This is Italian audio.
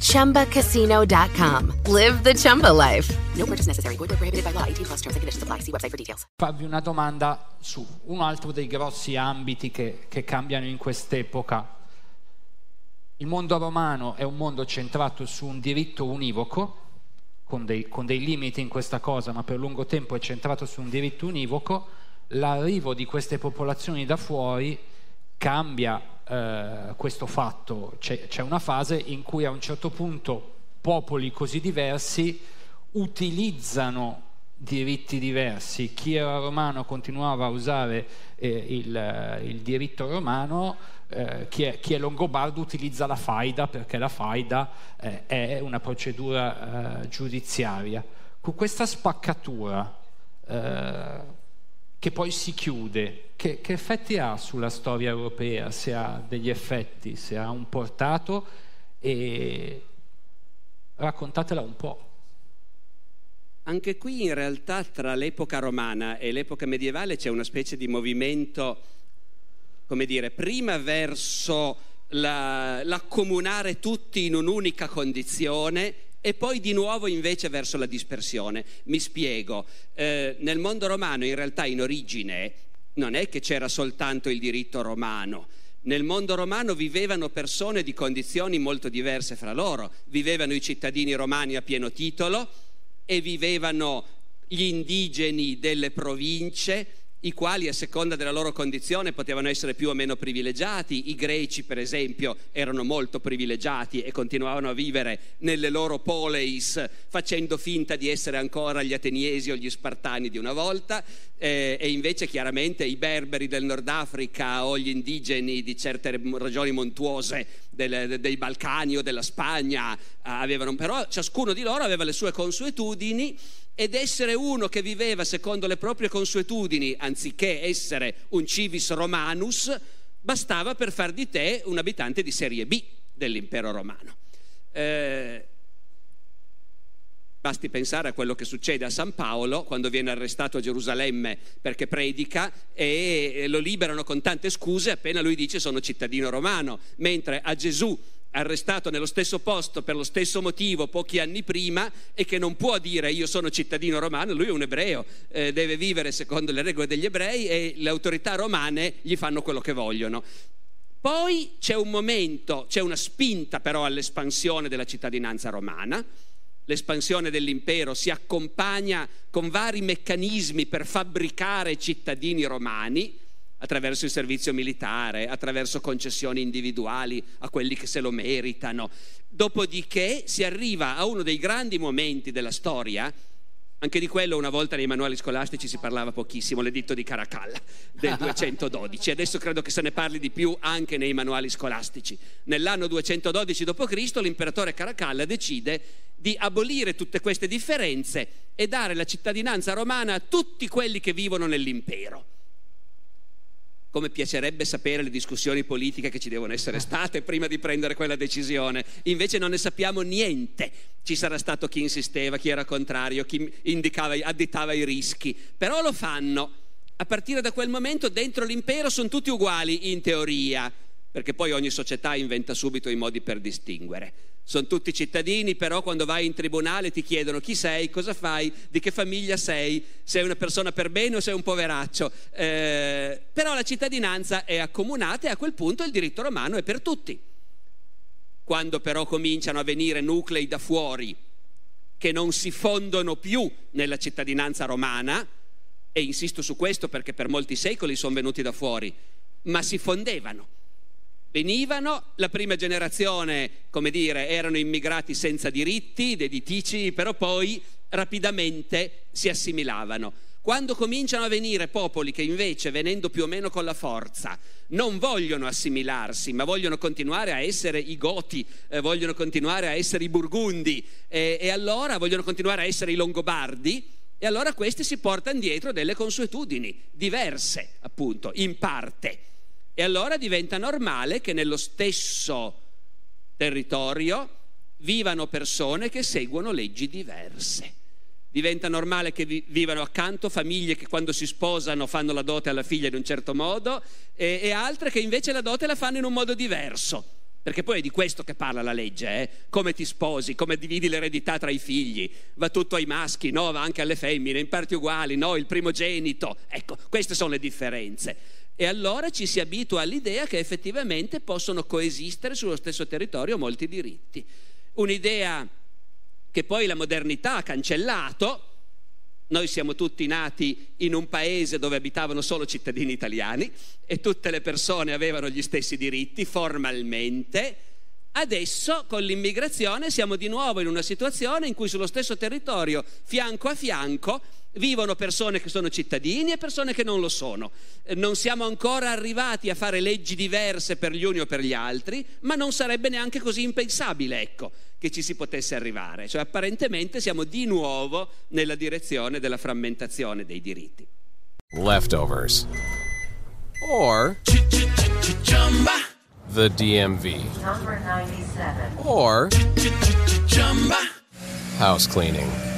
ChumbaCasino.com. Live the Chumba life. No purchase necessary. Void prohibited by law. 18 plus terms and conditions apply. See website for details. farvi una domanda su un altro dei grossi ambiti che, che cambiano in quest'epoca. Il mondo romano è un mondo centrato su un diritto univoco, con dei, con dei limiti in questa cosa, ma per lungo tempo è centrato su un diritto univoco. L'arrivo di queste popolazioni da fuori cambia eh, questo fatto. C'è, c'è una fase in cui a un certo punto popoli così diversi utilizzano diritti diversi. Chi era romano continuava a usare eh, il, eh, il diritto romano, eh, chi, è, chi è longobardo utilizza la faida perché la faida eh, è una procedura eh, giudiziaria. Con questa spaccatura che poi si chiude, che, che effetti ha sulla storia europea? Se ha degli effetti, se ha un portato e raccontatela un po'. Anche qui in realtà tra l'epoca romana e l'epoca medievale c'è una specie di movimento, come dire, prima verso la- l'accomunare tutti in un'unica condizione e poi di nuovo invece verso la dispersione. Mi spiego, Eh, nel mondo romano in realtà in origine non è che c'era soltanto il diritto romano. Nel mondo romano vivevano persone di condizioni molto diverse fra loro. Vivevano i cittadini romani a pieno titolo, e vivevano gli indigeni delle province, i quali a seconda della loro condizione potevano essere più o meno privilegiati. I greci, per esempio, erano molto privilegiati e continuavano a vivere nelle loro poleis facendo finta di essere ancora gli ateniesi o gli spartani di una volta eh, e invece chiaramente i berberi del Nord Africa o gli indigeni di certe regioni montuose del- dei Balcani o della Spagna eh, avevano, però ciascuno di loro aveva le sue consuetudini ed essere uno che viveva secondo le proprie consuetudini, anziché essere un civis romanus, bastava per far di te un abitante di serie B dell'impero romano. Eh, Basti pensare a quello che succede a San Paolo quando viene arrestato a Gerusalemme perché predica e lo liberano con tante scuse appena lui dice sono cittadino romano, mentre a Gesù arrestato nello stesso posto per lo stesso motivo pochi anni prima e che non può dire io sono cittadino romano, lui è un ebreo, eh, deve vivere secondo le regole degli ebrei e le autorità romane gli fanno quello che vogliono. Poi c'è un momento, c'è una spinta però all'espansione della cittadinanza romana, l'espansione dell'impero si accompagna con vari meccanismi per fabbricare cittadini romani attraverso il servizio militare, attraverso concessioni individuali a quelli che se lo meritano. Dopodiché si arriva a uno dei grandi momenti della storia, anche di quello una volta nei manuali scolastici si parlava pochissimo, l'editto di Caracalla del 212, adesso credo che se ne parli di più anche nei manuali scolastici. Nell'anno 212 d.C. l'imperatore Caracalla decide di abolire tutte queste differenze e dare la cittadinanza romana a tutti quelli che vivono nell'impero. Come piacerebbe sapere le discussioni politiche che ci devono essere state prima di prendere quella decisione. Invece non ne sappiamo niente. Ci sarà stato chi insisteva, chi era contrario, chi indicava, additava i rischi. Però lo fanno. A partire da quel momento dentro l'impero sono tutti uguali in teoria, perché poi ogni società inventa subito i modi per distinguere. Sono tutti cittadini, però quando vai in tribunale ti chiedono chi sei, cosa fai, di che famiglia sei, sei una persona per bene o sei un poveraccio. Eh, però la cittadinanza è accomunata e a quel punto il diritto romano è per tutti. Quando però cominciano a venire nuclei da fuori che non si fondono più nella cittadinanza romana, e insisto su questo perché per molti secoli sono venuti da fuori, ma si fondevano. Venivano, la prima generazione, come dire, erano immigrati senza diritti, deditici, però poi rapidamente si assimilavano. Quando cominciano a venire popoli che invece, venendo più o meno con la forza, non vogliono assimilarsi, ma vogliono continuare a essere i Goti, eh, vogliono continuare a essere i Burgundi eh, e allora vogliono continuare a essere i Longobardi, E allora questi si portano dietro delle consuetudini diverse, appunto, in parte. E allora diventa normale che nello stesso territorio vivano persone che seguono leggi diverse. Diventa normale che vi- vivano accanto famiglie che quando si sposano fanno la dote alla figlia in un certo modo e, e altre che invece la dote la fanno in un modo diverso. Perché poi è di questo che parla la legge, eh? come ti sposi, come dividi l'eredità tra i figli, va tutto ai maschi, no, va anche alle femmine, in parti uguali, no, il primogenito. Ecco, queste sono le differenze. E allora ci si abitua all'idea che effettivamente possono coesistere sullo stesso territorio molti diritti. Un'idea che poi la modernità ha cancellato. Noi siamo tutti nati in un paese dove abitavano solo cittadini italiani e tutte le persone avevano gli stessi diritti formalmente. Adesso con l'immigrazione siamo di nuovo in una situazione in cui sullo stesso territorio, fianco a fianco, vivono persone che sono cittadini e persone che non lo sono. Eh, Non siamo ancora arrivati a fare leggi diverse per gli uni o per gli altri, ma non sarebbe neanche così impensabile, ecco, che ci si potesse arrivare. Cioè apparentemente siamo di nuovo nella direzione della frammentazione dei diritti. Leftovers. Or the DMV. Number 97. Or house cleaning.